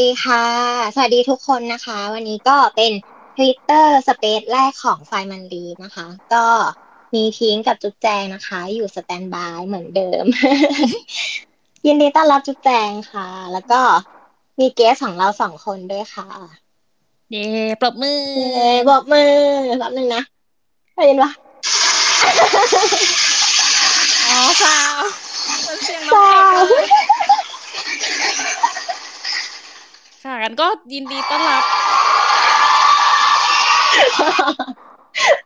ดีค่ะ สวัสดีทุกคนนะคะ วันนี้ก็เป็น Twitter Space แรกของไฟมันดีนะคะ ก็มีทิ้งกับจุ๊บแจงนะคะ อยู่สแตนบายเหมือนเดิม ยินดีต้อนรับจุ๊บแจงค่ะ แล้วก็มีเกสของเราสองคนด้วยค่ะ เย่ปรบมือเย้บอกมือแป๊บนึงนะได้ยินปะอ๋อสาวมันเสียงน้องเด็ กเลยค่ะกันก็ยินดีต้อนรับ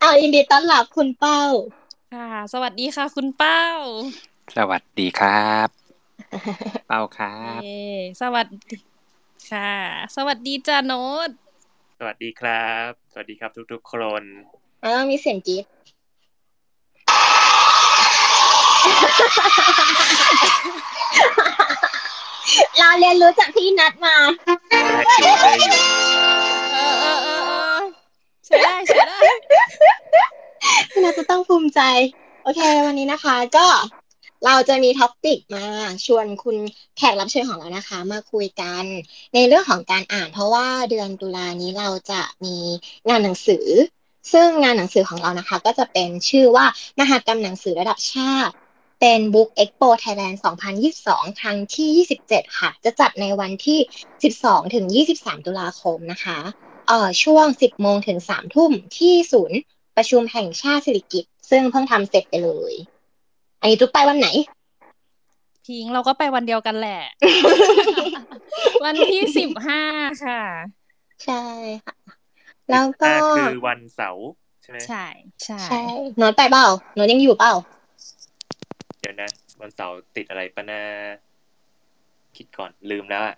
เอายินดีต้อนรับคุณเป้า ค่ะ สวัสดีค่ะ คุณเป้า สวัสดีครับ เป้าครัเย่บสวัสดีค่ะ สวัสดีจ้าโน้ตสวัสดีครับ สวัสดีครับทุกๆคนแล้วมีเสียงกรี๊ด เราเรียนรู้จากที่นัดมาเออออออออใช้ได้ใช้ได้ที่นัดจะต้องภูมิใจ โอเค วันนี้นะคะ ก็เราจะมี topic มาชวนคุณแขกรับเชิญของเรานะคะ มาคุยกันในเรื่องของการอ่าน เพราะว่าเดือนตุลานี้เราจะมีงานหนังสือ ซึ่งงานหนังสือของเรานะคะ ก็จะเป็นชื่อว่ามหกรรมหนังสือระดับชาติ เป็น Book Expo Thailand 2022 ครั้งที่ 27 ค่ะ จะจัดในวันที่ 12 ถึง 23 ตุลาคมนะคะเอ่อช่วง 10 โมงถึง 3 ทุ่มที่ศูนย์ประชุมแห่งชาติสิริกิติ์ซึ่งเพิ่งทำเสร็จไปเลย อันนี้จุ๊บไปวันไหน พิงเราก็ไปวันเดียวกันแหละ วันที่สิบห้าค่ะ ใช่ค่ะ แล้วก็อ่าคือวันเสาร์ใช่ไหมใช่ ใช่ใช่โน้ตไปเปล่าโน้ตยังอยู่เปล่าเดี๋ยวนะ วันเสาร์ติดอะไรปะนาคิดก่อนลืมแล้วอะ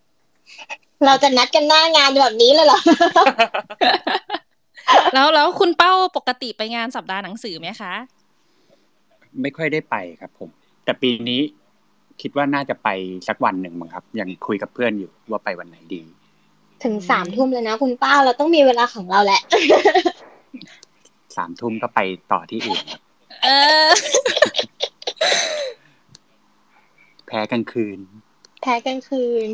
เราจะนัดกันหน้างานแบบนี้เลยเหรอ แล้วแล้วคุณเป้าปกติไปงานสัปดาห์หนังสือไหมคะ ไม่ค่อยได้ไปครับผม แต่ปีนี้คิดว่าน่าจะไปสักวันหนึ่งมั้งครับ ยังคุยกับเพื่อนอยู่ว่าไปวันไหนดี ถึงสามทุ่มเลยนะคุณป้าเราต้องมีเวลาของเราแหละ สามทุ่มก็ไปต่อที่อื่นครับเออ แพ้กลางคืน แพ้กลางคืน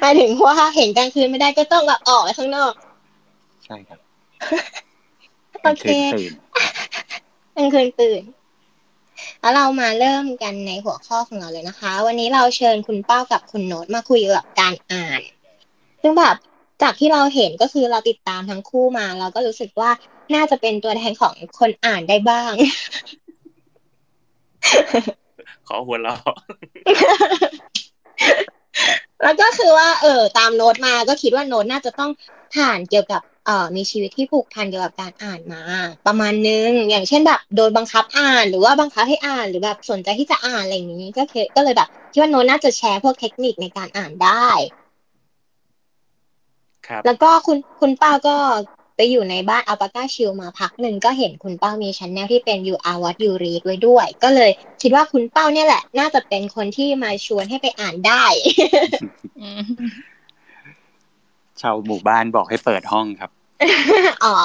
หมายถึงว่าเห็นกลางคืนไม่ได้ก็ต้องแบบออกไปข้างนอก ใช่ครับโอเคกลางคืนตื่นกลางคืนตื่นแล้วเรามาเริ่มกันในหัวข้อของเราเลยนะคะ วันนี้เราเชิญคุณเป้ากับคุณโน้ตมาคุยเกี่ยวกับการอ่าน ซึ่งแบบจากที่เราเห็นก็คือเราติดตามทั้งคู่มา เราก็รู้สึกว่าน่าจะเป็นตัวแทนของคนอ่านได้บ้าง ขอหัวเราะแล้วก็คือว่า เออ ตามโน้ตมาก็คิดว่าโน้ตน่าจะต้องผ่านเกี่ยวกับเอ่อมีชีวิตที่ผูกพันเกี่ยวกับการอ่านมา ประมาณนึง อย่างเช่นแบบโดนบังคับอ่าน หรือว่าบังคับให้อ่าน หรือแบบสนใจที่จะอ่านอะไรอย่างนี้ ก็คือก็เลยแบบคิดว่าโน้ตน่าจะแชร์พวกเทคนิคในการอ่านได้ครับแล้วก็คุณคุณเป้าก็ ไปอยู่ในบ้านอัลปาก้าชิลมาพักหนึ่งก็เห็นคุณเป้ามีชันแนลที่เป็น You Are What You Read ไว้ด้วย ก็เลยคิดว่าคุณเป้าเนี่ยแหละ น่าจะเป็นคนที่มาชวนให้ไปอ่านได้อืมชาวหมู่บ้านบอกให้เปิดห้องครับ อ๋อ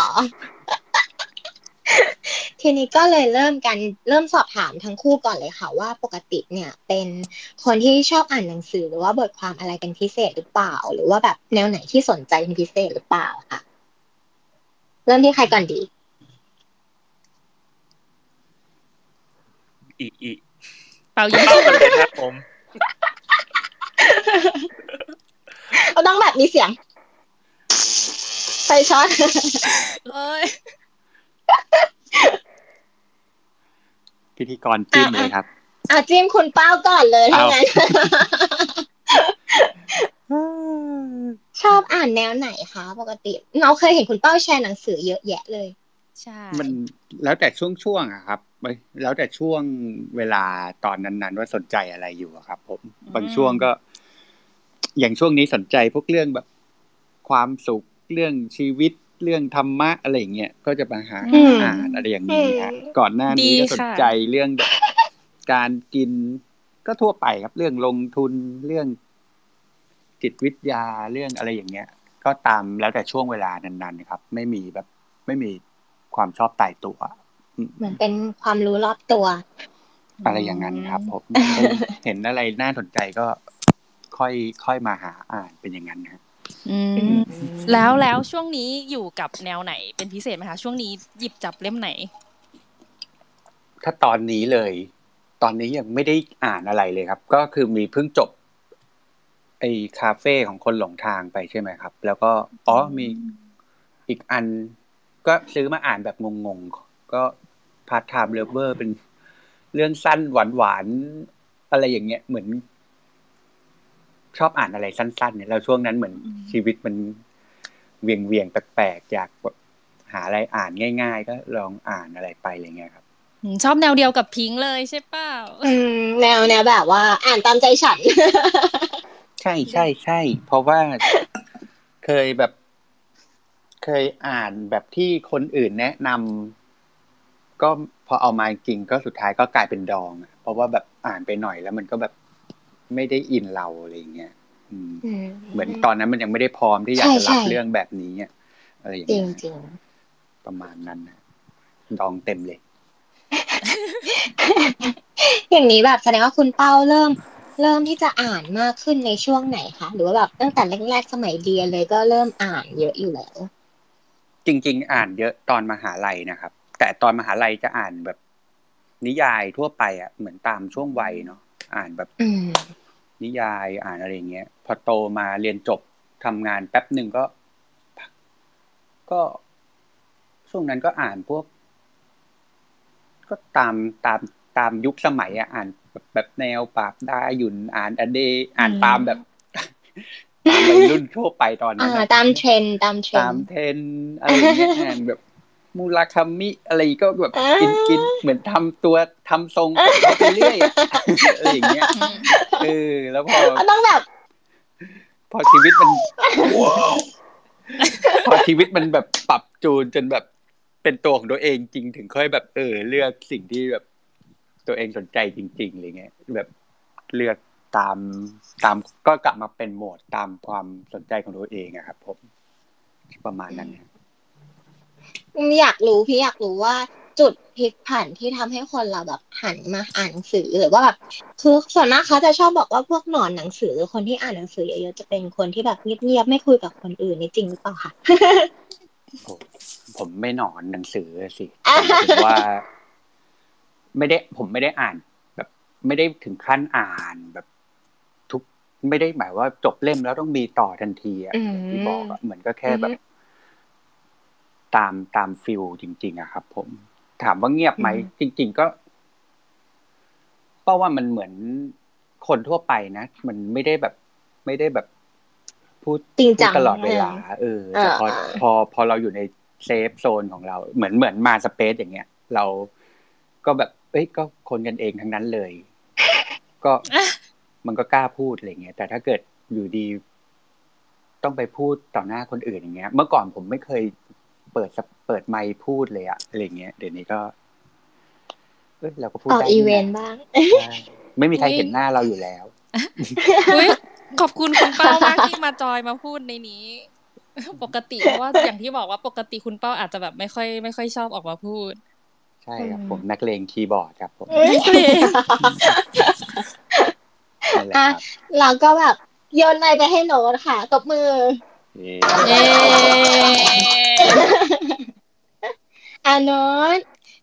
ทีนี้ก็เลยเริ่มกันเริ่มสอบถามทั้งคู่ก่อนเลยค่ะ ว่าปกติเนี่ย เป็นคนที่ชอบอ่านหนังสือหรือว่าบทความอะไรเป็นพิเศษหรือเปล่า หรือว่าแบบแนวไหนที่สนใจเป็นพิเศษหรือเปล่าค่ะ เริ่มที่ใครก่อนดี อีอีเป่ายิงเป้ากันเลยครับผมเราต้องแบบมีเสียงไฟช็อตเอ้ยพิธีกรจิ้มเลยครับอะจิ้มคุณเป้าก่อนเลยถ้าเอางั้น ชอบอ่านแนวไหนคะปกติเราเคยเห็นคุณเป้าแชร์หนังสือเยอะแยะเลย ใช่ มันแล้วแต่ช่วงช่วงๆอะครับไม่แล้วแต่ช่วงเวลาตอนนั้น ๆ ว่าสนใจอะไรอยู่อะครับ ผม บางช่วงก็ อย่างช่วงนี้สนใจพวกเรื่องแบบ ความสุขเรื่องชีวิตเรื่องธรรมะอะไรอย่างเงี้ยก็จะมาหาอืมอ่านอะไรอย่างนี้ครับก่อนหน้านี้ก็สนใจเรื่องแบบการกินก็ทั่วไปครับ เรื่องลงทุนเรื่อง จิตวิทยาเรื่องอะไรอย่างเงี้ย ก็ตามแล้วแต่ช่วงเวลานั้นๆครับ ไม่มีแบบไม่มีความชอบตายตัว เหมือนเป็นความรู้รอบตัว อะไรอย่างนั้นครับผมเห็นอะไรน่าสนใจก็ค่อยค่อยมาหาอ่านเป็นอย่างนั้นครับอืมแล้วแล้วช่วงนี้อยู่กับแนวไหนเป็นพิเศษไหมคะ ช่วงนี้หยิบจับเล่มไหน ถ้าตอนนี้เลย ตอนนี้ยังไม่ได้อ่านอะไรเลยครับ ก็คือมีเพิ่งจบ ไอ้คาเฟ่ของคนหลงทางไปใช่ไหมครับ แล้วก็อ๋อมีอีกอัน ก็ซื้อมาอ่านแบบงงๆ ก็ Part Time Lover เป็นเรื่องสั้นหวานๆ อะไรอย่างเงี้ยเหมือน ชอบอ่านอะไรสั้นๆ เนี่ยแล้วช่วงนั้นเหมือนชีวิตมันเวียงเวียงๆแปลกๆอยากแบบหาอะไรอ่านง่าย ๆ ก็ลองอ่านอะไรไปอะไรเงี้ยครับอืมชอบแนวเดียวกับพิงค์เลยใช่เปล่าอืมแนวแนวแบบว่า อ่านตามใจฉัน ใช่ใช่ใช่เพราะว่าเคยแบบ เคยอ่านแบบที่คนอื่นแนะนำก็พอเอามาจริงก็สุดท้ายก็กลายเป็นดองอะเพราะว่าแบบอ่านไปหน่อยแล้วมันก็แบบไม่ได้อินเราอะไรอย่างเงี้ยอืมเหมือนตอนนั้นมันยังไม่ได้พร้อมที่อยากจะรับใช่ใช่เรื่องแบบนี้อะอะไรอย่างจริเงี้งยจริงประมาณนั้นนะดองเต็มเลย อย่างนี้แบบแสดงว่าคุณเป้าเริ่ม เริ่มที่จะอ่านมากขึ้นในช่วงไหนคะหรือว่าแบบตั้งแต่แรกๆสมัยเรียนเลยก็เริ่มอ่านเยอะอยู่แล้ว จริง ๆ อ่านเยอะตอนมหาลัยนะครับ แต่ตอนมหาลัยจะอ่านแบบ นิยายทั่วไปอะเหมือนตามช่วงวัยเนาะอ่านแบบนิยายอ่านอะไรเงี้ย พอโตมาเรียนจบทำงานแป๊บหนึ่งก็ ก็ช่วงนั้นก็อ่านพวก ก็ตามตามตามยุคสมัยอะอ่าน แบบแบบแนวปราบดาหยุนอ่านอเดอ่านตามแบบตามวัยรุ่นทั่วไปตอนนั้อ่านอะตามเทรนด์ตามเทรตานมด์เทรนด์อะไรอย่างเงี้ยอ่านแบบมูราคามิอะไรก็แบบอ่ากินกินเหมือนทำตัวทำทรงไปเรื่อยอะอะไรอย่างเงี้ยเออแล้วพอก็ต้องแบบ พอชีวิตมันพอชีวิตมันแบบปรับจูนจนแบบเป็นตัวของตัวเองจริงถึงค่อยแบบเออ เลือกสิ่งที่แบบ ตัวเองสนใจจริงๆอะไรเงี้ยแบบเลือกตามตามก็กลับมาเป็นโหมดตามความสนใจของตัวเองอะครับผมประมาณนั้นครับอยากรู้พี่อยากรู้ว่าจุดพลิกผันที่ทำให้คนเราแบบหันมาอ่านหนังสือหรือว่าแบบคือส่วนมากเขาจะชอบบอกว่าพวกหนอนหนังสือหรือคนที่อ่านหนังสือเยอะๆจะเป็นคนที่แบบเงียบๆไม่คุยกับคนอื่นนี่จริงหรือเปล่าคะโอ้ผมไม่หนอนหนังสือสิแต่หมายถึงว่า ไม่ได้ผมไม่ได้อ่าน แบบ ไม่ได้ถึงขั้นอ่านแบบทุกไม่ได้หมายว่าจบเล่มแล้วต้องมีต่อทันทีอะอืมอย่างที่บอกอะเหมือนก็แค่แบบอือฮึตามตาม feel จริง ๆอะครับ ผม ถามว่าเงียบไหมอืมจริง ๆ ก็เพราะว่ามันเหมือนคนทั่วไปนะมันไม่ได้แบบ ไม่ได้แบบพูดจริงพูจัดงตลอดเวลาเออแต่พอเออพอพอเราอยู่ใน safe zone ของเรา เหมือนเหมือน my space อย่างเงี้ย เราก็แบบ เอ้ยก็คนกันเองทั้งนั้นเลย ก็มันก็กล้าพูดอะไรเงี้ย แต่ถ้าเกิดอยู่ดี ต้องไปพูดต่อหน้าคนอื่นอย่างเงี้ย เมื่อก่อนผมไม่เคยเปิดสเปิดไมค์พูดเลยอะอะไรเงี้ยเดี๋ยวนี้ก็เอ้ยเราก็พูดออกได้อีนี่ะเวนต์บ้างใช่ไม่มีใครเห็นหน้าเราอยู่แล้วอุ๊ยขอบคุณคุณเป้ามากที่มาจอยมาพูดในนี้ ปกติเพราะว่าอย่างที่บอกว่าปกติคุณเป้าอาจจะแบบไม่ค่อย ไม่ค่อยชอบออกมาพูด ใช่ครับอืมผมนักเลงคีย์บอร์ดครับผมนั่นแหละอะครับเราก็แบบโยนไมค์ไปให้โน้ตค่ะตบมือเย้เย้อะโน้ต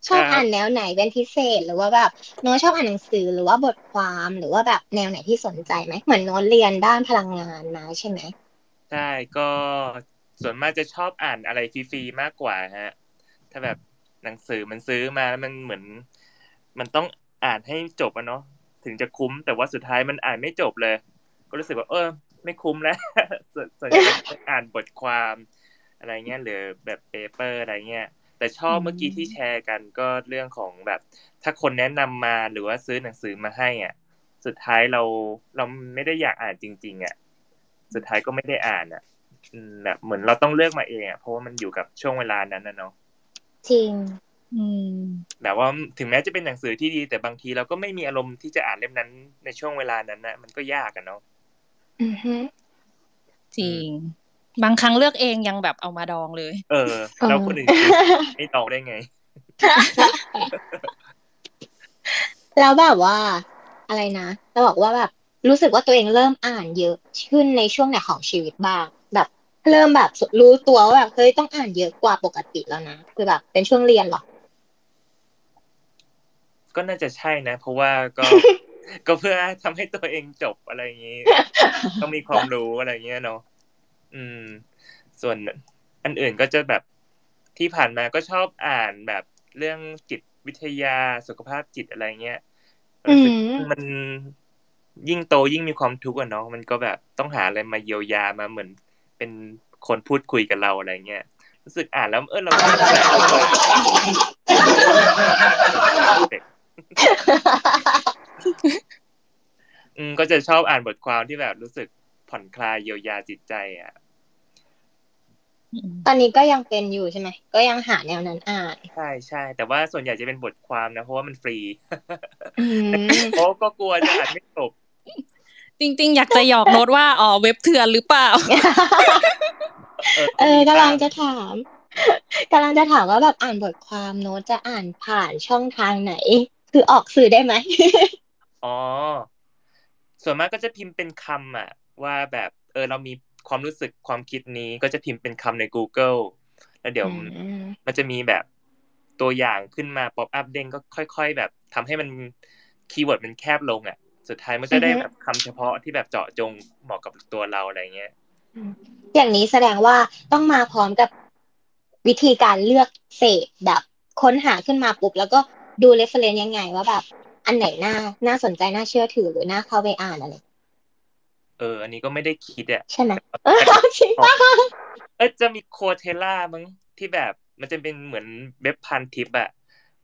ชอบครับอ่านแนวไหนเป็นพิเศษ หรือว่าแบบโน้ตชอบอ่านหนังสือหรือว่าบทความหรือว่าแบบแนวไหนที่สนใจไหมเหมือนโน้ตเรียนด้านพลังงานมาใช่ไหมใช่ก็ส่วนมากจะชอบอ่านอะไรฟรีๆมากกว่าฮะ ถ้าแบบ หนังสือมันซื้อมาแล้วมันเหมือน มันต้องอ่านให้จบอะเนาะถึงจะคุ้มแต่ว่าสุดท้ายมันอ่านไม่จบเลย ก็รู้สึกว่า เออ ไม่คุ้มแล้วส่วนใหญ่อ่านบทความอะไรเงี้ยหรือแบบเปเปอร์อะไรเงี้ยแต่ชอบเมื่อกี้ที่แชร์กันก็เรื่องของแบบ ถ้าคนแนะนำมาหรือว่าซื้อหนังสือมาให้อะ สุดท้ายเราเราไม่ได้อยากอ่านจริง ๆอะสุดท้ายก็ไม่ได้อ่านอะแบบเหมือนเราต้องเลือกมาเองอะเพราะว่ามันอยู่กับช่วงเวลานั้นนะเนาะ จริง อืมแบบว่าถึงแม้จะเป็นหนังสือที่ดี แต่บางทีเราก็ไม่มีอารมณ์ที่จะอ่านเล่มนั้น ในช่วงเวลานั้นนะมันก็ยากอะเนาะอือฮึจริง บางครั้งเลือกเองยังแบบเอามาดองเลย เออ แล้วคนอื่นไม่ตองได้ไง แล้วแบบว่า อะไรนะจะบอกว่าแบบรู้สึกว่าตัวเองเริ่มอ่านเยอะขึ้นในช่วงไหนของชีวิตบ้างแบบ เริ่มแบบรู้ตัวว่าแบบเฮ้ยต้องอ่านเยอะกว่าปกติแล้วนะคือแบบเป็นช่วงเรียนเหรอ ก็น่าจะใช่นะ เพราะว่าก็ก็เพื่อทำให้ตัวเองจบอะไรอย่างนี้ต้องมีความรู้อะไรเงี้ยเนาะอืม ส่วนอันอื่นก็จะแบบที่ผ่านมาก็ชอบอ่านแบบเรื่องจิตวิทยาสุขภาพจิตอะไรเงี้ยรู้สึกอืมมันยิ่งโตยิ่งมีความทุกข์อะเนาะมันก็แบบต้องหาอะไรมาเยียวยามาเหมือน เป็นคนพูดคุยกับเราอะไรเงี้ยรู้สึกอ่านแล้วเออเราก็แบบอืมก็จะชอบอ่านบทความที่แบบรู้สึกผ่อนคลายเยียวยาจิตใจอะตอนนี้ก็ยังเป็นอยู่ใช่ไหมก็ยังหาแนวนั้นอ่านใช่ใช่แต่ว่าส่วนใหญ่จะเป็นบทความนะเพราะว่ามันฟรีอืมเพราะก็กลัวจะอ่านไม่จบ จริง ๆ อยากจะหยอกโน้ตว่าอ๋อเว็บเถื่อนหรือเปล่า เออมีกำลังบ้าจะถามกำลังจะถามว่าแบบอ่านบทความโน้ตจะอ่านผ่านช่องทางไหน คือออกสื่อได้ไหมอ๋อ ส่วนมากก็จะพิมพ์เป็นคำอะ ว่าแบบเออเรามีความรู้สึกความคิดนี้ก็จะพิมพ์เป็นคำใน Google แล้วเดี๋ยวอืมมันจะมีแบบตัวอย่างขึ้นมา pop up เด้งก็ค่อย ๆ แบบทำให้มัน keyword มันแคบลงอะ สุดท้ายมันจะได้แบบคำเฉพาะที่แบบเจาะจงเหมาะกับตัวเราอะไรเงี้ยอย่างนี้แสดงว่าต้องมาพร้อมกับวิธีการเลือกเสพแบบค้นหาขึ้นมาปุ๊บแล้วก็ดู reference ยังไงว่าแบบ อันไหนน่าน่าสนใจน่าเชื่อถือหรือน่าเข้าไปอ่านอะไรเออ อันนี้ก็ไม่ได้คิดอะใช่ไหมเออจริงป่ะเอ้ยจะมีโคเทล่ามั้งที่แบบมันจะเป็นเหมือนเว็บพันทิปอะ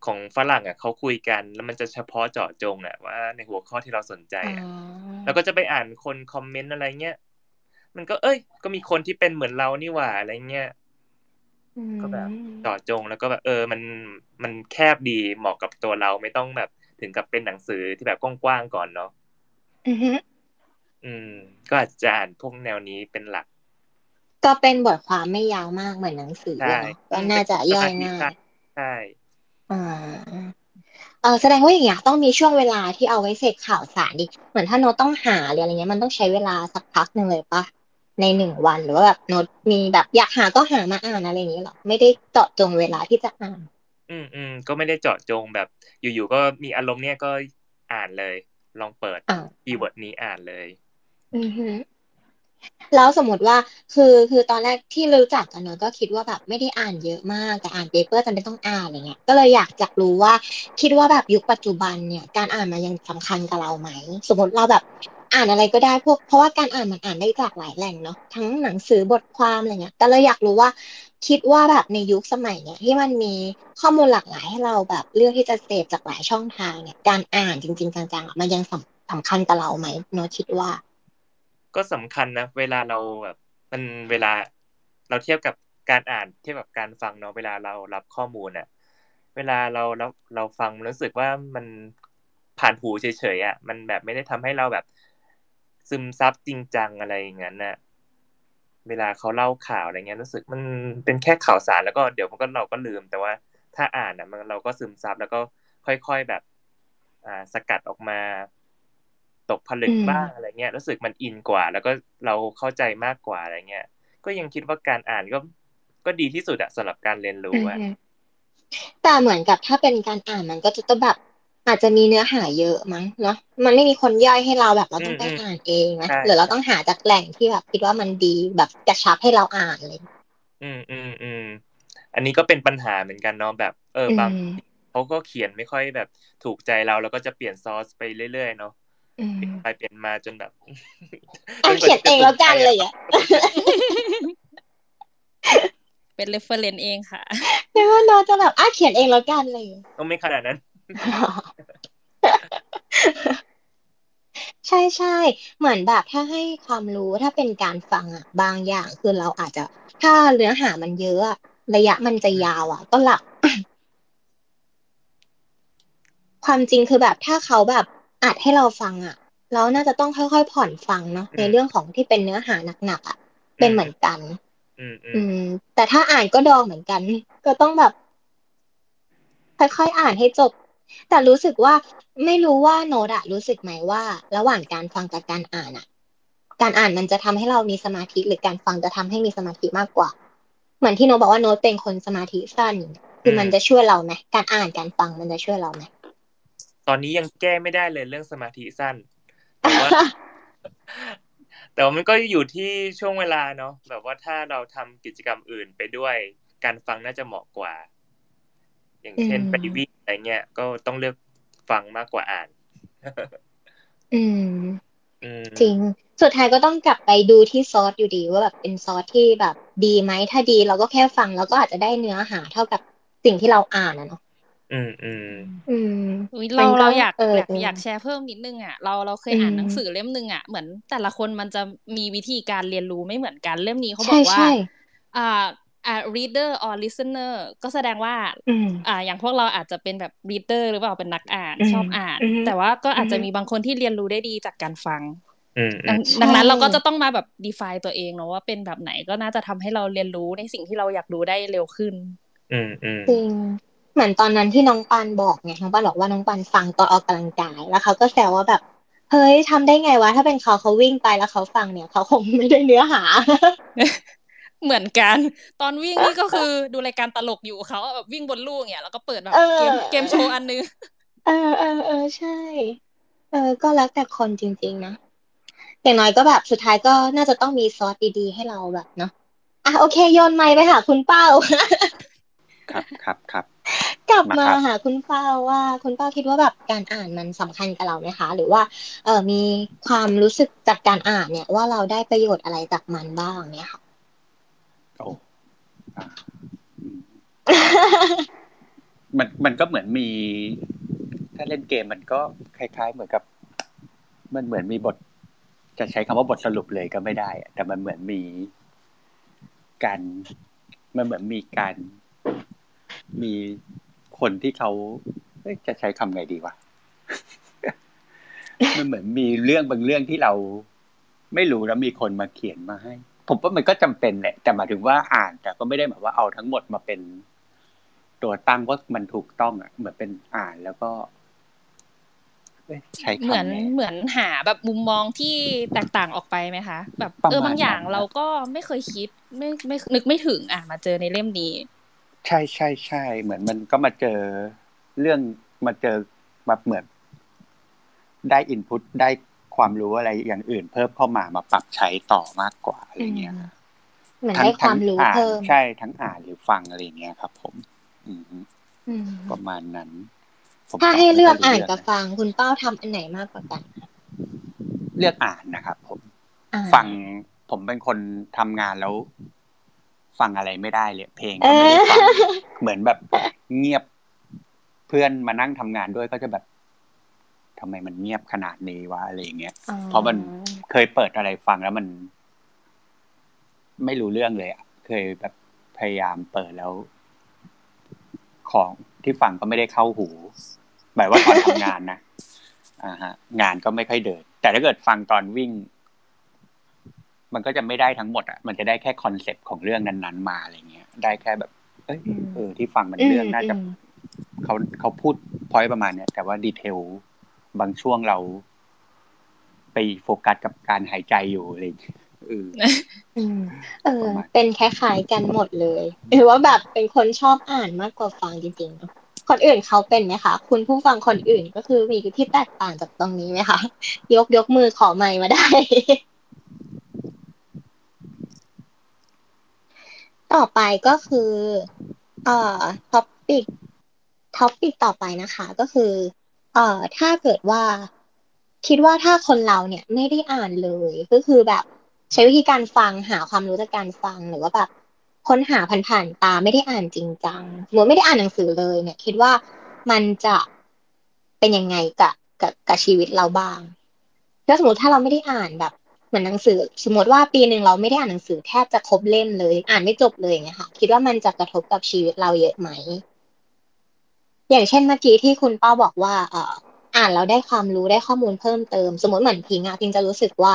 ของฝรั่งอะเขาคุยกัน แล้วมันจะเฉพาะเจาะจงอะว่าในหัวข้อที่เราสนใจอ๋ออะแล้วก็จะไปอ่านคนคอมเมนต์อะไรเงี้ยมันก็เอ้ย ก็มีคนที่เป็นเหมือนเรานี่หว่าอะไรเงี้ยก็แบบเจาะจงแล้วก็แบบเออมันมันแคบดีเหมาะกับตัวเราไม่ต้องแบบถึงกับเป็นหนังสือที่แบบกว้างๆก่อนเนาะอือฮึอืมก็อาจจะอ่านพวกแนวนี้เป็นหลัก ก็เป็นบทความไม่ยาวมากเหมือนหนังสือใช่เนอะก็น่าจะย่อยง่ายใช่ อ่าเออแสดงว่าอย่างเงี้ยต้องมีช่วงเวลาที่เอาไว้เสพข่าวสารดิเหมือนถ้าโน้ตต้องหาหรืออะไรเงี้ยมันต้องใช้เวลาสักพักหนึ่งเลยปะในหนึ่งวันหรือว่าแบบโน้ตมีแบบอยากหาก็หามาอ่านอะไรอย่างเงี้ยหรอไม่ได้เจาะจงเวลาที่จะอ่าน อืมอืมก็ไม่ได้เจาะจงแบบอยู่ๆก็มีอารมณ์เนี่ยก็อ่านเลย ลองเปิดอ่า keyword นี้อ่านเลย อือฮึ แล้วสมมติว่าคือคือตอนแรกที่รู้จักกันเนอะก็คิดว่าแบบไม่ได้อ่านเยอะมาก แต่อ่าน paper จำเป็นต้องอ่านอะไรเงี้ยก็เลยอยากจะรู้ว่าคิดว่าแบบยุคปัจจุบันเนี่ย การอ่านมันยังสำคัญกับเราไหม สมมติเราแบบอ่านอะไรก็ได้พวกเพราะว่าการอ่านมันอ่านได้จากหลายแหล่งเนาะทั้งหนังสือบทความอะไรเงี้ยแต่เราอยากรู้ว่าคิดว่าแบบในยุคสมัยเนี่ยที่มันมีข้อมูลหลากหลายให้เราแบบเลือกที่จะเสพจากหลายช่องทางเนี่ยการอ่านจริง ๆ จังๆมันยังสำสำคัญกับเราไหมโนตคิดว่า ก็สำคัญนะเวลาเราแบบมันเวลาเราเทียบกับการอ่านเทียบกับการฟังเนาะเวลาเรารับข้อมูลอะเวลาเราเราเราฟังรู้สึกว่ามันผ่านหูเฉยๆอะมันแบบไม่ได้ทำให้เราแบบ ซึมซับจริงจังอะไรอย่างนั้นน่ะเวลาเขาเล่าข่าวอะไรเงี้ยรู้สึกมันเป็นแค่ข่าวสารแล้วก็เดี๋ยวมันก็เราก็ลืมแต่ว่าถ้าอ่านอะมันเราก็ซึมซับแล้วก็ค่อย ๆแบบ อ่าสกัดออกมา ตกผลึกอืมบ้างอะไรเงี้ยรู้สึกมันอินกว่า แล้วก็เราเข้าใจมากกว่าอะไรเงี้ย ก็ยังคิดว่าการอ่านก็ก็ดีที่สุดอะสำหรับการเรียนรู้อะอืมแต่เหมือนกับถ้าเป็นการอ่านมันก็จะต้องแบบอาจจะมีเนื้อหาเยอะมั้งเนาะมันไม่มีคนย่อยให้เราแบบเราต้องไปอ่านเองนะหรือเราต้องหาจากแหล่งที่แบบคิดว่ามันดีแบบกระชับให้เราอ่านเลย อืมอืมอืมอันนี้ก็เป็นปัญหาเหมือนกันเนาะแบบ เอออืบางมเขาก็เขียนไม่ค่อยแบบถูกใจเราแล้วก็จะเปลี่ยนซอสไปเรื่อยๆเนาะ อืมไปเปลี่ยนมาจนแบบอะเขียนเองแล้วกันเลยอะเป็น reference เองค่ะนึกว่าโน้ตจะแบบอะเขียนเองแล้วกันเลยก็ไม่ขนาดนั้น ใช่ใช่เหมือนแบบถ้าให้ความรู้ถ้าเป็นการฟังอะ บางอย่างคือเราอาจจะ ถ้าเนื้อหามันเยอะอะระยะมันจะยาวอะ ก็หลับ ความจริงคือแบบถ้าเขาแบบ อัดให้เราฟังอะ เราน่าจะต้องค่อยๆผ่อนฟังเนาะในเรื่องของที่เป็นเนื้อหาหนักๆอะ เป็นเหมือนกัน อืมอือืมมแต่ถ้าอ่านก็ดองเหมือนกัน ก็ต้องแบบ ค่อยๆอ่านให้จบ แต่รู้สึกว่าไม่รู้ว่าโนดอะรู้สึกไหมว่า ระหว่างการฟังกับการอ่านอะการอ่านมันจะทำให้เรามีสมาธิหรือการฟังจะทำให้มีสมาธิมากกว่า เหมือนที่โนตบอกว่าโนตเป็นคนสมาธิสั้น คือมันจะช่วยเราไหมการอ่านการฟังมันจะช่วยเราไหม ตอนนี้ยังแก้ไม่ได้เลยเรื่องสมาธิสั้น แต่ว่าแต่ว่ามันก็อยู่ที่ช่วงเวลาเนาะแบบว่าถ้าเราทำกิจกรรมอื่นไปด้วย การฟังน่าจะเหมาะกว่า อย่างเช่นอืมไปวิ่งอะไรเงี้ยก็ต้องเลือกฟังมากกว่าอ่านอืมอืมจริง สุดท้ายก็ต้องกลับไปดูที่ซอสอยู่ดีว่าแบบเป็นซอสที่แบบดีไหมถ้าดีเราก็แค่ฟังแล้วก็อาจจะได้เนื้อหาเท่ากับสิ่งที่เราอ่านอะเนาะ อืมอืมอืมอุ๊ยเรามันก็เราอยากเอออยากจริงอยากแชร์เพิ่มนิดนึงอะเราเราเคยอืมอ่านหนังสือเล่มหนึ่งอะเหมือนแต่ละคนมันจะมีวิธีการเรียนรู้ไม่เหมือนกันเล่มนี้เขาบใช่อกว่าใช่อ่าอ่า reader or listener ก็แสดงว่าอืมอ่า อย่างพวกเราอาจจะเป็นแบบ reader หรือเปล่าเป็นนักอ่านอืมชอบอ่านอือฮึแต่ว่าก็อาจจะอือฮึมีบางคนที่เรียนรู้ได้ดีจากการฟังอืมอืดังมดังนั้นใช่เราก็จะต้องมาแบบ define ตัวเองเนาะว่าเป็นแบบไหนก็น่าจะทำให้เราเรียนรู้ในสิ่งที่เราอยากรู้ได้เร็วขึ้น อืมอืมจริง เหมือนตอนนั้นที่น้องปานบอกไงน้องปานบอกว่าน้องปานฟังตอนออกกำลังกายแล้วเขาก็แซวว่าแบบเฮ้ยทำได้ไงวะถ้าเป็นเขาเขาวิ่งไปแล้วเขาฟังเนี่ยเขาคงไม่ได้เนื้อหา เหมือนกัน ตอนวิ่งนี่ก็คือดูรายการตลกอยู่เขาแบบวิ่งบนลู่อย่างเงี้ยแล้วก็เปิดแบบเออเกมเกมโชว์อันนึงเออเออเออใช่ เออ ก็แล้วแต่คนจริง ๆ นะอย่างน้อยก็แบบสุดท้ายก็น่าจะต้องมีซอสดีๆให้เราแบบเนาะอะโอเคโยนไมค์ไปหาคุณเป้า ครับครับครับ กลับมามาครับหาคุณเป้าว่าคุณเป้าคิดว่าแบบการอ่านมันสำคัญกับเราไหมคะ หรือว่าเออมีความรู้สึกจากการอ่านเนี่ย ว่าเราได้ประโยชน์อะไรจากมันบ้างเนี่ยค่ะโอ้อะอืมมันมันก็เหมือนมี ถ้าเล่นเกมมันก็คล้าย ๆ เหมือนกับ มันเหมือนมีบท จะใช้คำว่าบทสรุปเลยก็ไม่ได้อะแต่มันเหมือนมีการมันเหมือนมีการมี คนที่เขาเอ้ยจะใช้คำไงดีวะมันเหมือนมีเรื่องบางเรื่องที่เรา ไม่รู้แล้วมีคนมาเขียนมาให้ ผมว่ามันก็จำเป็นแหละแต่หมายถึงว่าอ่านแต่ก็ไม่ได้หมายว่าเอาทั้งหมดมาเป็น ตัวตั้งว่ามันถูกต้องอะเหมือนเป็นอ่านแล้วก็เอ้ยใช้เหมือนคำไงเหมือนหาแบบมุมมองที่แตกต่างออกไปไหมคะ แบบประมาณเออบางอย่างนั้นเราก็ไม่เคยคิด ไม่ไม่นึกไม่ถึงอะมาเจอในเล่มนี้ ใช่ใช่ใช่เหมือนมันก็มาเจอเรื่องมาเจอแบบเหมือนได้อินพุตได้ความรู้อะไรอย่างอื่น เพิ่มเข้ามามาปรับใช้ต่อมากกว่าอะไรเงี้ยเหมือนทั้งได้ความรู้ทั้งอ่านเพิ่มใช่ทั้งอ่านหรือฟังอะไรเงี้ยครับ ผมอืมอืมประมาณนั้นผมถ้าตบให้ไม่เลือกค่ยรู้อ่านรื่กับฟัง คุณเป้าทำอันไหนมากกว่ากัน เลือกอ่านนะครับ ผมอ่าฟังผมเป็นคนทำงานแล้ว ฟังอะไรไม่ได้เลย เพลงเอก็ไม่อได้ฟังเหมือนแบบเงียบเพื่อนมานั่งทำงานด้วยก็จะแบบทำไมมันเงียบขนาดนี้วะอะไรอย่างเงี้ยอ๋อเพราะมันเคยเปิดอะไรฟังแล้วมัน ไม่รู้เรื่องเลยอะเคยแบบพยายามเปิดแล้ว ของที่ฟังก็ไม่ได้เข้าหูหมายว่าตอนทำงานนะอ่าฮะ งานก็ไม่ค่อยเดิน แต่ถ้าเกิดฟังตอนวิ่ง มันก็จะไม่ได้ทั้งหมดอะมันจะได้แค่ concept ของเรื่องนั้นๆมาอะไรเงี้ย ได้แค่แบบ เอ้ยอืมเออที่ฟังมันเรื่องน่าจะอืมเขาเขาพูด point ประมาณเนี้ยแต่ว่า detail บางช่วงเรา ไปโฟกัสกับการหายใจอยู่อะไรอย่างเงี้ยเอออืมเออประมาณเป็นคล้ายๆกันหมดเลยหรือว่าแบบเป็นคนชอบอ่านมากกว่าฟังจริงๆเนอะคนอื่นเขาเป็นไหมคะ คุณผู้ฟังคนอื่นก็คือมีที่แตกต่างจากตรงนี้ไหมคะ ยกยกมือขอไมค์มาได้ ต่อไปก็คือ เอ่อ topic topic ต่อไปนะคะ ก็คือ เอ่อ ถ้าเกิดว่า คิดว่าถ้าคนเราเนี่ยไม่ได้อ่านเลย ก็คือแบบใช้วิธีการฟังหาความรู้จากการฟังหรือว่าแบบค้นหาผ่านๆตาไม่ได้อ่านจริงจังหรือไม่ได้อ่านหนังสือเลย เนี่ย คิดว่ามันจะเป็นยังไงกับกับกับชีวิตเราบ้างถ้าสมมติถ้าเราไม่ได้อ่านแบบ เหมือนหนังสือ สมมติว่าปีหนึ่งเราไม่ได้อ่านหนังสือแทบจะครบเล่มเลย อ่านไม่จบเลยอย่างเงี้ยค่ะ คิดว่ามันจะกระทบกับชีวิตเราเยอะไหม อย่างเช่นเมื่อกี้ที่คุณป้าบอกว่า เอ่ออ่านแล้วได้ความรู้ได้ข้อมูลเพิ่มเติม สมมติเหมือนพิงอะพิงจะรู้สึกว่า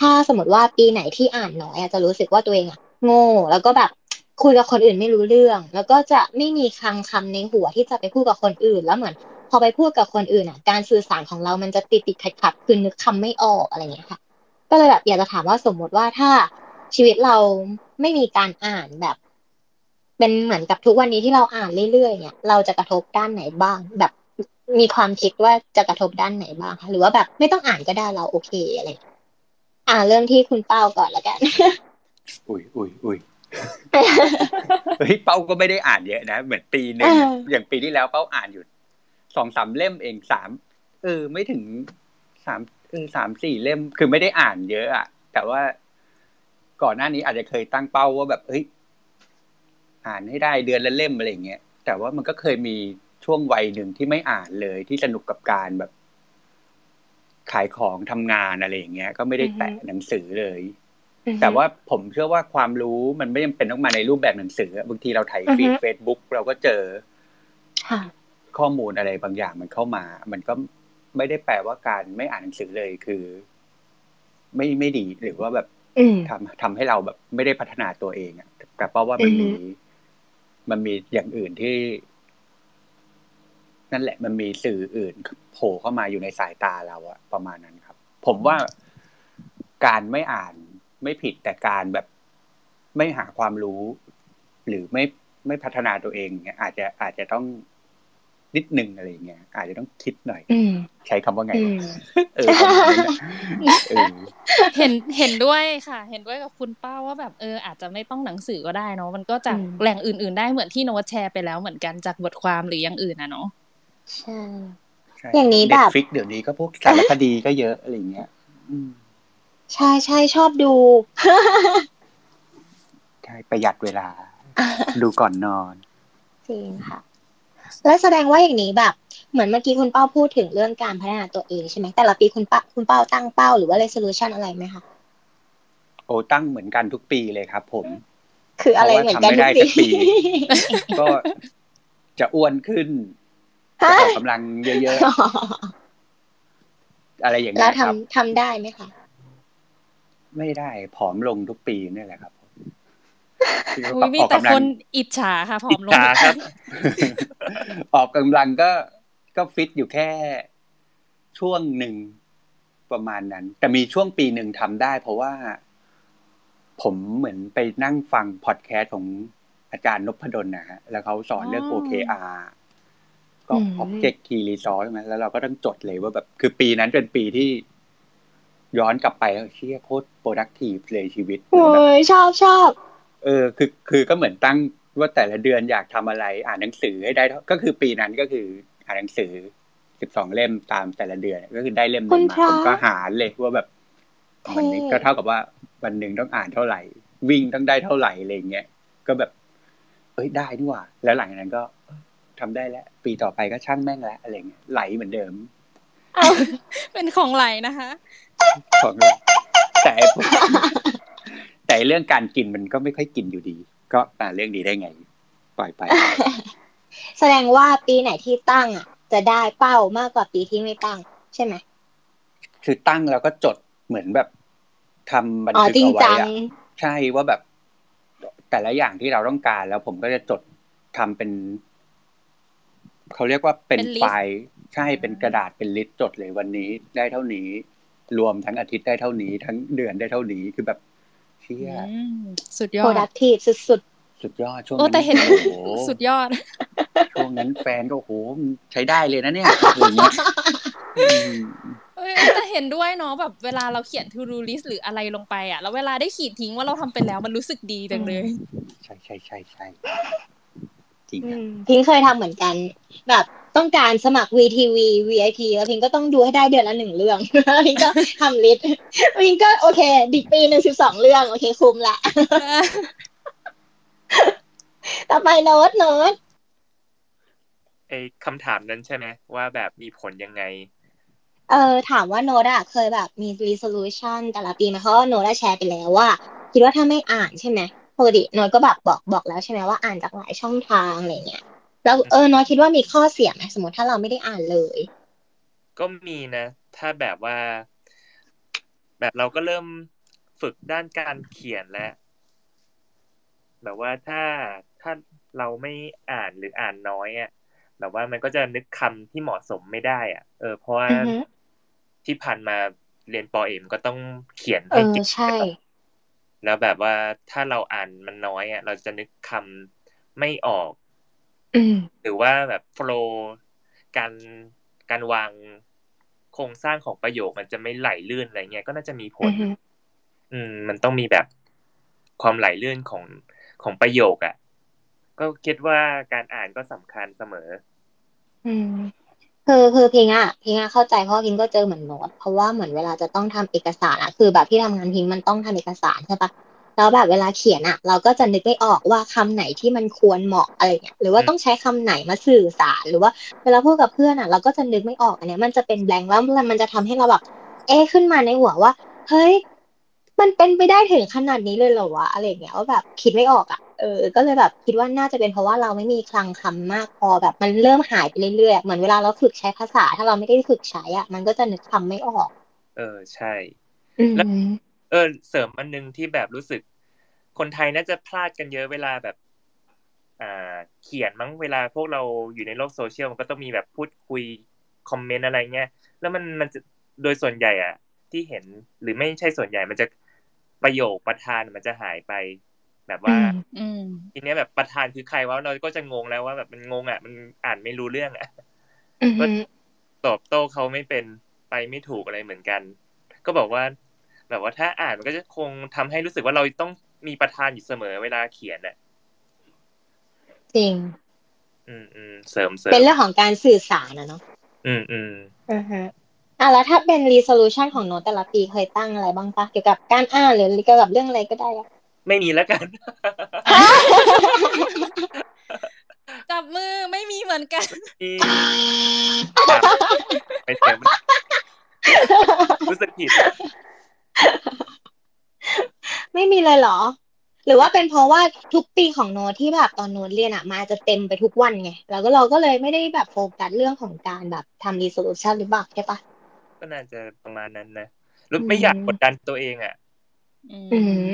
ถ้าสมมติว่าปีไหนที่อ่านน้อยอะจะรู้สึกว่าตัวเองอะโง่ แล้วก็แบบคุยกับคนอื่นไม่รู้เรื่อง แล้วก็จะไม่มีคังคำในหัวที่จะไปพูดกับคนอื่น แล้วเหมือน พอไปพูดกับคนอื่นอะ การสื่อสารของเรามันจะติดติดขัดขัดคือนึกคำไม่ออกอะไรอย่างเงี้ยค่ะ ก็เลยแบบอยากจะถามว่าสมมติว่าถ้าชีวิตเราไม่มีการอ่านแบบ เป็นเหมือนกับทุกวันนี้ที่เราอ่านเรื่อยๆเนี่ย เราจะกระทบด้านไหนบ้าง แบบมีความคิดว่าจะกระทบด้านไหนบ้างคะหรือว่าแบบไม่ต้องอ่านก็ได้เราโอเคอะไรอย่างเงี้ยอ่าเริ่มที่คุณเป้าก่อนละกัน อุ้ยอุ้ยอุ้ยเฮ้ยเป้าก็ไม่ได้อ่านเยอะนะเหมือนปีหนึ่งเอออย่างปีที่แล้วเป้าอ่านอยู่สองสามเล่มเองสามเออ ไม่ถึงสามเออ สามสี่เล่มคือไม่ได้อ่านเยอะอะแต่ว่าก่อนหน้านี้อาจจะเคยตั้งเป้าว่าแบบเฮ้ยอ่านให้ได้เดือนละเล่มอะไรอย่างเงี้ยแต่ว่ามันก็เคยมีช่วงวัยหนึ่งที่ไม่อ่านเลยที่สนุกกับการแบบ ขายของทำงานอะไรอย่างเงี้ย ก็ไม่ได้แตะหนังสือเลย แต่ว่าผมเชื่อว่าความรู้มันไม่จำเป็นต้องมาในรูปแบบหนังสืออะบางทีเราถ่ายฟีดอือฮึเฟซบุ๊กเราก็เจอค่ะข้อมูลอะไรบางอย่างมันเข้ามา มันก็ ไม่ได้แปลว่าการไม่อ่านหนังสือเลยคือ ไม่ไม่ดีหรือว่าแบบอืมทำทำให้เราแบบไม่ได้พัฒนาตัวเองอะแต่เพราะว่ามันอือฮึมี มันมีอย่างอื่นที่ นั่นแหละ มันมีสื่ออื่นโผล่เข้ามาอยู่ในสายตาเราอะประมาณนั้นครับ ผมว่าการไม่อ่านไม่ผิดแต่การแบบไม่หาความรู้ หรือไม่ไม่พัฒนาตัวเองเนี่ยอาจจะอาจจะต้อง นิดนึงอะไรอย่างเงี้ยอาจจะต้องคิดหน่อยอืมใช้คำว่าไงอืวะมเออประมาณนั้นอะเออเห็นเห็นด้วยค่ะ เห็นด้วยกับคุณป้าว่าแบบเอออาจจะไม่ต้องหนังสือก็ได้เนาะมันก็จากอืมแหล่งอื่น ๆ ได้เหมือนที่โน้ตแชร์ไปแล้วเหมือนกันจากบทความหรืออย่างอื่นนะเนาะใช่ใช่อย่างนี้แบบฟิกเดี๋ยวนี้ก็พวกสารคดีก็เยอะอะไรอย่างเงี้ยอืมใช่ใช่ชอบดูใช่ประหยัดเวลา ดูก่อนนอนจริงค่ะ แล้วแสดงว่าอย่างนี้แบบ เหมือนเมื่อกี้คุณเป้าพูดถึงเรื่องการพัฒนาตัวเองใช่ไหมแต่ละปีคุณป้าคุณเป้าตั้งเป้าหรือว่า resolution อะไรไหมคะโอ้ตั้งเหมือนกันทุกปีเลยครับ ผม คืออะไรเหมือนกันเพราะว่าทำไม่ได้ทุกสักปี ก็จะอ้วนขึ้นจะออกกำลังเยอะๆอะไรอย่างแล้เงี้วยครับทำทำได้ไหมคะไม่ได้ผอมลงทุกปีนี่แหละครับอุ้ยมีแต่คนอิจฉาค่ะผอมลงอิจฉาครับ ออกกำลังก็ก็ฟิตอยู่แค่ช่วงหนึ่งประมาณนั้น แต่มีช่วงปีหนึ่งทำได้ เพราะว่า ผมเหมือนไปนั่งฟังพอดแคสต์ของอาจารย์นพดลนะฮะ แล้วเขาสอนเรื่องอ๋อ OKR ก็อืม Object Key Resource ใช่ไหมแล้วเราก็ต้องจดเลยว่าแบบ คือปีนั้นเป็นปีที่ย้อนกลับไปแล้วเชี่ยโคตร productive เลยชีวิตโอ้ยชอบชอบเออ คือ คือก็เหมือนตั้ง ว่าแต่ละเดือนอยากทำอะไร อ่านหนังสือให้ได้เท่าก็คือปีนั้นก็คืออ่านหนังสือสิบสองเล่มตามแต่ละเดือน ก็คือได้เล่มหนึ่งมาผมก็หารเลยว่าแบบวันนี้ก็เท่ากับว่าวันหนึ่งต้องอ่านเท่าไหร่ วิ่งต้องได้เท่าไหร่อะไรเงี้ยก็แบบ เอ้ยได้นี่หว่า แล้วหลังจากนั้นก็ทำได้แล้ว ปีต่อไปก็ช่างแม่งแล้วอะไรเงี้ยไหลเหมือนเดิมเป็นของไหลนะคะของเราแต่ไอ้พวกแต่เรื่องการกินมันก็ไม่ค่อยกินอยู่ดี ก็อ่าเรื่องดีได้ไง ปล่อยไป แสดงว่าปีไหนที่ตั้งอะ จะได้เป้ามากกว่าปีที่ไม่ตั้ง ใช่ไหมคือตั้งแล้วก็จดเหมือนแบบทำบันอ๋อทึกจริงเอาไว้จังอะใช่ว่าแบบ แต่ละอย่างที่เราต้องการแล้วผมก็จะจดทำเป็นเขาเรียกว่าเป็นเป็น list file ใช่เป็นกระดาษเป็น list จดเลยวันนี้ได้เท่านี้ รวมทั้งอาทิตย์ได้เท่านี้ ทั้งเดือนได้เท่านี้คือแบบ เชี่ยอืมสุดยอด productive สุดสุดยอดช่วงโอ้นั้นแต่เห็นโอ้โหสุดยอด ช่วงนั้นแฟนก็โอ้โหใช้ได้เลยนะเนี่ยอะไรเงี้ยอืมเอ้ยแต่เห็นด้วยเนาะแบบเวลาเราเขียน to do list หรืออะไรลงไปอะ แล้วเวลาได้ขีดทิ้งว่าเราทำไปแล้วมันรู้สึกดีจังเลย ใช่ใช่ใช่ใช่จริงๆอือะมพิงเคยทำเหมือนกัน แบบ ต้องการสมัคร WeTV VIP แล้วพิงก็ต้องดูให้ได้เดือนละหนึ่งเรื่องพิงก็ทำ list พิงก็โอเคดิปีหนึ่งสิบสองเรื่อง โอเคคุมละต่อไปโน้ตโน้ตไอ้คำถามนั้นใช่ไหมว่าแบบมีผลยังไง เออถามว่าโน้ตอะเคยแบบมี resolution แต่ละปีไหมเพราะว่าโน้ตได้แชร์ไปแล้วว่า คิดว่าถ้าไม่อ่านใช่ไหมปกติโน้ตก็แบบบอกบอกแล้วใช่ไหมว่าอ่านจากหลายช่องทางอะไรเงี้ย แล้วเออน้อยคิดว่ามีข้อเสียไหมสมมติถ้าเราไม่ได้อ่านเลย ก็มีนะ ถ้าแบบว่า แบบเราก็เริ่มฝึกด้านการเขียนแล้วแบบว่าถ้าถ้าเราไม่อ่านหรืออ่านน้อยอะแบบว่ามันก็จะนึกคำที่เหมาะสมไม่ได้ อะ เออเพราะว่าอือฮึที่ผ่านมาเรียนปอเอ็มก็ต้องเขียนเอให้อเก่งใช่แล้วแบบว่าถ้าเราอ่านมันน้อยอะ เราจะนึกคำไม่ออกอืม หรือว่าแบบโฟล์การการวางโครงสร้างของประโยคมันจะไม่ไหลลื่นอะไรเงี้ยก็น่าจะมีผอืลอฮึอืม มันต้องมีแบบความไหลลื่นของของประโยคอะ่ะ ก็คิดว่าการอ่านก็สำคัญเสมอ อืมคือคือพิงอะพิงอะเข้าใจเพราะพิงก็เจอเหมือนโน้ตเพราะว่าเหมือนเวลาจะต้องทำเอกสารอะคือแบบที่ทำงานพิงมันต้องทำเอกสารใช่ปะ แล้วแบบเวลาเขียนอะเราก็จะนึกไม่ออกว่าคำไหนที่มันควรเหมาะอะไรเงี้ยหรือว่าต้องใช้คำไหนมาสื่อสารหรือว่าเวลาพูดกับเพื่อนอะเราก็จะนึกไม่ออกอันเนี้ยมันจะเป็นแบงค์แล้วมันจะทำให้เราแบบเอ๊ะขึ้นมาในหัวว่า เฮ้ย มันเป็นไปได้ถึงขนาดนี้เลยเหรอวะอะไรอย่างเงี้ยว่าแบบคิดไม่ออกอะเออ ก็เลยแบบคิดว่าน่าจะเป็นเพราะว่าเราไม่มีคลังคำมากพอแบบมันเริ่มหายไปเรื่อยๆอะเหมือนเวลาเราฝึกใช้ภาษา ถ้าเราไม่ได้ฝึกใช้อะ มันก็จะนึกคำไม่ออก เออใช่อืมแล้ว เออ เสริมอันนึงที่แบบรู้สึก คนไทยน่าจะพลาดกันเยอะเวลาแบบ อ่า เขียนมั้งเวลาพวกเราอยู่ในโลกโซเชียลมันก็ต้องมีแบบพูดคุยคอมเมนต์อะไรเงี้ยแล้วมันมันจะโดยส่วนใหญ่อะ ที่เห็นหรือไม่ใช่ส่วนใหญ่มันจะประโยคประธานมันจะหายไป แบบอืว่ามอืมทีเนี้ยแบบประธานคือใครวะเราก็จะงงแล้วว่าแบบมันงงอะ มันอ่านไม่รู้เรื่องอะอืมก็ตอบโต้เขาไม่เป็นไปไม่ถูกอะไรเหมือนกัน ก็บอกว่า แบบว่าถ้าอ่านมันก็จะคงทำให้รู้สึกว่าเราต้องมีประธานอยู่เสมอเวลาเขียนอะจริง อืมอืมเสริมเสริมเป็นเรื่องของการสื่อสารนะเนาะอืมอืมอือฮะอะแล้วถ้าเป็น resolution ของโน้ตแต่ละปีเคยตั้งอะไรบ้างปะเกี่ยวกับการอ่านหรือเกี่ยวกับเรื่องอะไรก็ได้อะไม่มีแล้วกันจับมือไม่มีเหมือนกันที่อะไปเสริมรู้สึกผิด ไม่มีเลยเหรอ หรือว่าเป็นเพราะว่าทุกปีของโน้ตที่แบบตอนโน้ตเรียนอะมาจะเต็มไปทุกวันไงแล้วก็เราก็เลยไม่ได้แบบโฟกัสเรื่องของการแบบทำ resolution หรือเปล่าใช่ปะก็น่าจะประมาณนั้นนะรู้ไม่อยากกดดันตัวเองอะอื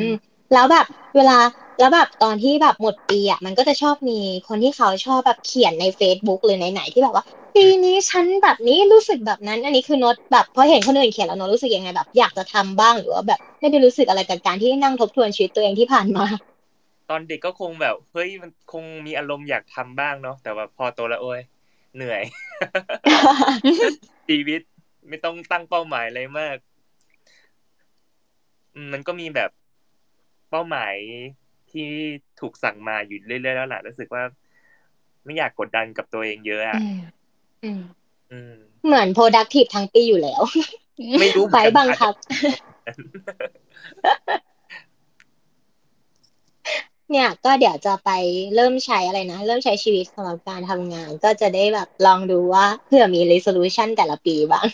มแล้วแบบเวลาแล้วแบบตอนที่แบบหมดปีอะมันก็จะชอบมีคนที่เขาชอบแบบเขียนใน Facebook หรือไหนๆที่แบบว่า ปีนี้ฉันแบบนี้รู้สึกแบบนั้น อันนี้คือโน้ตแบบพอเห็นคนอื่นเขียนแล้วโน้ตรู้สึกยังไงแบบ อยากจะทำบ้างหรือว่าแบบ ไม่ได้รู้สึกอะไรกับการที่นั่งทบทวนชีวิตตัวเองที่ผ่านมา ตอนเด็กก็คงแบบเฮ้ยมันคงมีอารมณ์อยากทำบ้างเนาะแต่ว่าพอโตแล้วโอ้ยเหนื่อยชีวิตไม่ต้องตั้งเป้าหมายอะไรมากอืมมันก็มีแบบเป้าหมายที่ถูกสั่งมาอยู่เรื่อยๆแล้วแหละรู้สึกว่า ไม่อยากกดดันกับตัวเองเยอะอะอืมอืมอืม เหมือน productive ทั้งปีอยู่แล้ว ไม่รู้ไปบังคับ เนี่ย ก็เดี๋ยวจะไปเริ่มใช้อะไรนะ เริ่มใช้ชีวิตสำหรับการทำงาน ก็จะได้แบบลองดูว่าเผื่อมี resolution แต่ละปีบ้าง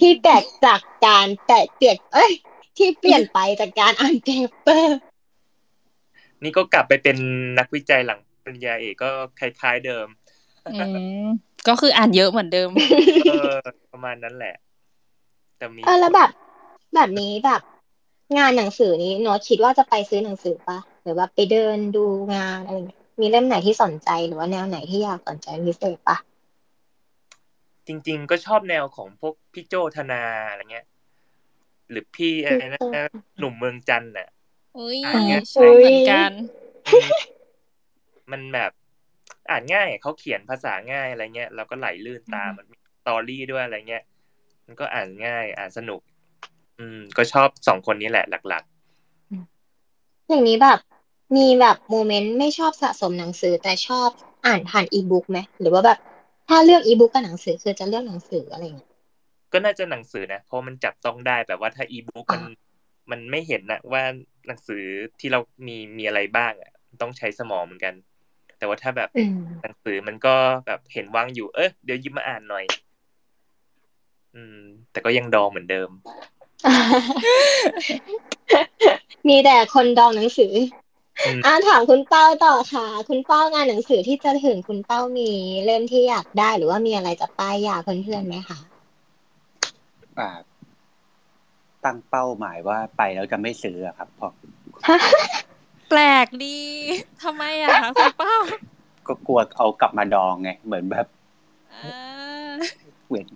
ที่แตกจากการแตกเปลี่ยนเอ้ย ที่เปลี่ยนไปจากการอ่าน paperนี่ก็กลับไปเป็นนักวิจัยหลังปริญญาเอกก็คล้ายๆเดิมอืม ก็คืออ่านเยอะเหมือนเดิมเออประมาณนั้นแหละแต่มีเออแล้วแบบ แบบนี้แบบ งานหนังสือนี้โน้ตคิดว่าจะไปซื้อหนังสือปะหรือว่าไปเดินดูงานอะไรเงี้ยมีเล่มไหนที่สนใจหรือว่าแนวไหนที่อยากสนใจเป็นพิเศษปะจริง ๆ ก็ชอบแนวของพวกพี่โจธนาอะไรเงี้ย หรือพี่อะไรนะหนุ่มเมืองจันทร์น่ะอุ้ยอ่านเยอะชอบเหมือนกันอืมมันแบบ อ่านง่ายเขาเขียนภาษาง่ายอะไรเงี้ยเราก็ไหลลื่นตามมันมีสตอรี่ด้วยอะไรเงี้ยมันก็อ่านง่ายอ่านสนุก อืม ก็ชอบสองคนนี้แหละหลักอย่างนี้แบบมีแบบโมเมนต์ไม่ชอบสะสมหนังสือแต่ชอบอ่านผ่านอีบุ๊กไหมหรือว่าแบบถ้าเลือกอีบุ๊กกับหนังสือคือจะเลือกหนังสืออะไรเงี้ยๆก็น่าจะหนังสือนะเพราะมันจับต้องได้แบบว่าถ้าอีบุ๊กมันอ่ามันไม่เห็นนะว่าหนังสือที่เรามีมีอะไรบ้างอะ ต้องใช้สมองเหมือนกัน แต่ว่าถ้าแบบอืมหนังสือมันก็แบบเห็นวางอยู่ เอ้ยเดี๋ยวหยิบมาอ่านหน่อย อืม แต่ก็ยังดองเหมือนเดิม มีแต่คนดองหนังสืออ่าถามคุณเป้าต่อค่ะ คุณเป้างานหนังสือที่จะถึงคุณเป้ามีเล่มที่อยากได้หรือว่ามีอะไรจะป้ายยาเพื่อนๆไหมคะอ่า ตั้งเป้าหมายว่าไปแล้วจะไม่ซื้ออะครับเพราะแปลกดีทำไมอะคะคุณเป้าก็กลัวเอากลับมาดองไง เหมือนแบบอ่าเหมือน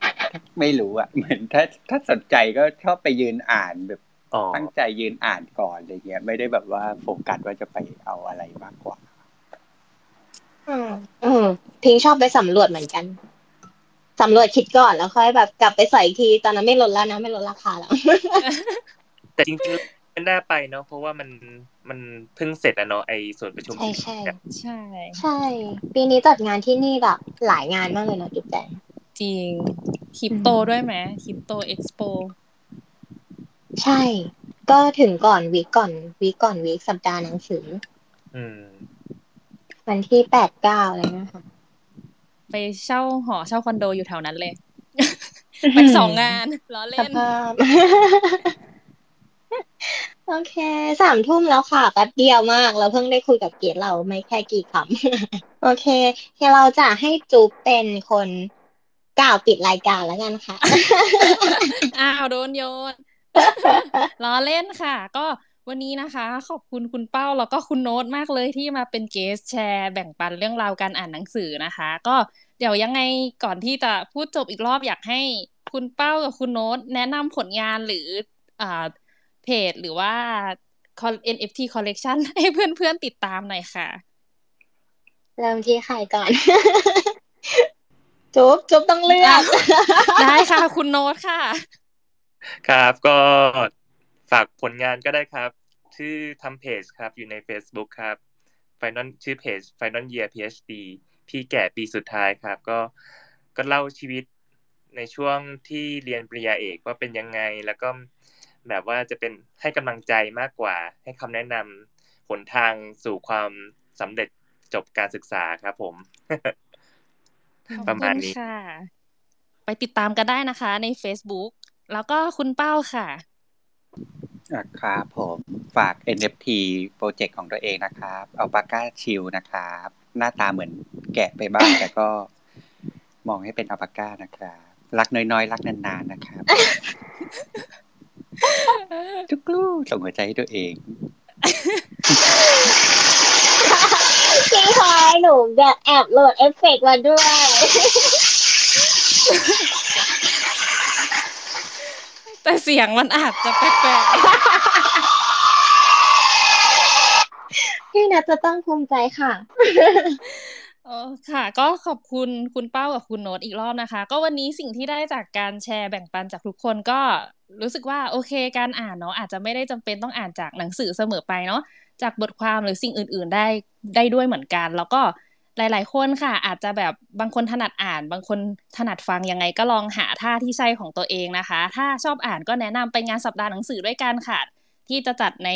ไม่รู้อะเหมือนถ้าถ้าสนใจก็ชอบไปยืนอ่านแบบอ๋อตั้งใจยืนอ่านก่อนอะไรเงี้ย ไม่ได้แบบว่าโฟกัสว่าจะไปเอาอะไรมากกว่าอืมอืมพิงชอบไปสำรวจเหมือนกันสำรวจคิดก่อนแล้วค่อยแบบกลับไปใส่อีกทีตอนนั้นไม่ลดแล้วนะไม่ลดราคาแล้ว แต่จริงๆไม่น่าไปเนาะเพราะว่ามัน มันเพิ่งเสร็จอะเนาะไอส่วนประชุมใช่ใช่ใช่ ใช่ ปีนี้จัดงานที่นี่แบบหลายงานมากเลยนะจุ๊บแจงจริงคริปโตด้วยไหมคริปโตเอ็กซ์โปใช่ ก็ถึงก่อนวีคก่อนวีคก่อนวีคสัปดาห์หนังสือ อืม วันที่แปดเก้าอะไรนะคะไปเช่าหอเช่าคอนโดอยู่แถวนั้นเลย ไปสองงานล้อสเล่นภาพ โอเค สามทุ่มแล้วค่ะ แป๊บเดียวมาก เราเพิ่งได้คุยกับเกดเราไม่แค่กี่คำ โอเคเดี๋ยวเราจะให้จุ๊บเป็นคนกล่าวปิดรายการแล้วกันค่ะ อ้าวโดนโยน ล้อเล่นค่ะ ก็วันนี้นะคะ ขอบคุณคุณเป้าแล้วก็คุณโน้ตมากเลยที่มาเป็นเกสแชร์ แบ่งปันเรื่องราวการอ่านหนังสือนะคะ ก็เดี๋ยวยังไงก่อนที่จะพูดจบอีกรอบอยากให้คุณเป้ากับคุณโน้ตแนะนำผลงานหรืออ่า เพจหรือว่า NFT collection ให้เพื่อนๆติดตามหน่อยค่ะ เริ่มที่ใครก่อน จุ๊บจุ๊บต้องเลือก ได้ค่ะ คุณโน้ตค่ะ ครับก็ฝากผลงานก็ได้ครับ ชื่อทำเพจครับ อยู่ใน Facebook ครับ Final ชื่อเพจ Final Year PhD พี่แก่ปีสุดท้ายครับ ก็ก็เล่าชีวิตในช่วงที่เรียนปริญญาเอกว่าเป็นยังไง แล้วก็ แบบว่าจะเป็นให้กำลังใจมากกว่า ให้คำแนะนำหนทางสู่ความสำเร็จจบการศึกษาครับผม ประมาณนี้ขอบคุณค่ะ ไปติดตามกันได้นะคะ ใน Facebook แล้วก็คุณเป้าค่ะอะครับผมฝาก NFT โปรเจกต์ของตัวเองนะครับเอาปาก้าชิลนะครับ หน้าตาเหมือนแกะไปบ้างแต่ก็มองให้เป็นอัลปาก้านะครับ รักน้อยๆ รักนานๆนะครับทุกลูก ส่งหัวใจให้ตัวเองพี่พลอยหนูแบบแอบโหลดเอฟเฟกต์มาด้วย แต่เสียงมันอาจจะแปลกพี่นัทจะต้องภูมิใจค่ะๆเออค่ะ ก็ขอบคุณคุณเป้ากับคุณโน้ตอีกรอบนะคะ ก็วันนี้สิ่งที่ได้จากการแชร์แบ่งปันจากทุกคนก็ รู้สึกว่าโอเคการอ่านเนาะอาจจะไม่ได้จำเป็นต้องอ่านจากหนังสือเสมอไปเนาะจากบทความหรือสิ่งอื่น ๆ ได้ได้ด้วยเหมือนกัน แล้วก็หลาย ๆ คนค่ะ อาจจะแบบบางคนถนัดอ่าน บางคนถนัดฟังยังไงก็ลองหาท่าที่ใช่ของตัวเองนะคะ ถ้าชอบอ่านก็แนะนำไปงานสัปดาห์หนังสือด้วยกันค่ะ ที่จะจัดใน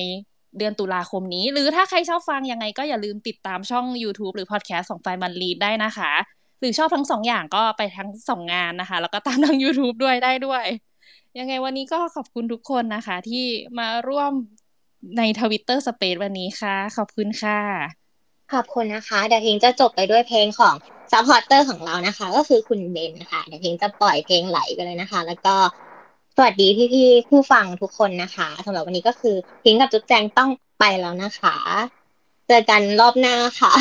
เดือนตุลาคมนี้ หรือถ้าใครชอบฟังยังไงก็อย่าลืมติดตามช่อง YouTube หรือพอดแคสต์ของไฟมันลีดได้นะคะ หรือชอบทั้งสองอย่างก็ไปทั้งสองงานนะคะ แล้วก็ตามทาง YouTube ด้วยได้ด้วย ยังไงวันนี้ก็ขอบคุณทุกคนนะคะ ที่มาร่วมใน Twitter Space วันนี้ค่ะ ขอบคุณค่ะ ขอบคุณนะคะ เดี๋ยวเพลงจะจบไปด้วยเพลงของ supporter ของเรานะคะ ก็คือคุณเบนค่ะเดี๋ยวเพลงจะปล่อยเพลงไหลไปเลยนะคะ แล้วก็สวัสดีพี่ๆผู้ฟังทุกคนนะคะสำหรับวันนี้ก็คือพิงกับจุ๊บแจงต้องไปแล้วนะคะ เจอกันรอบหน้าค่ะ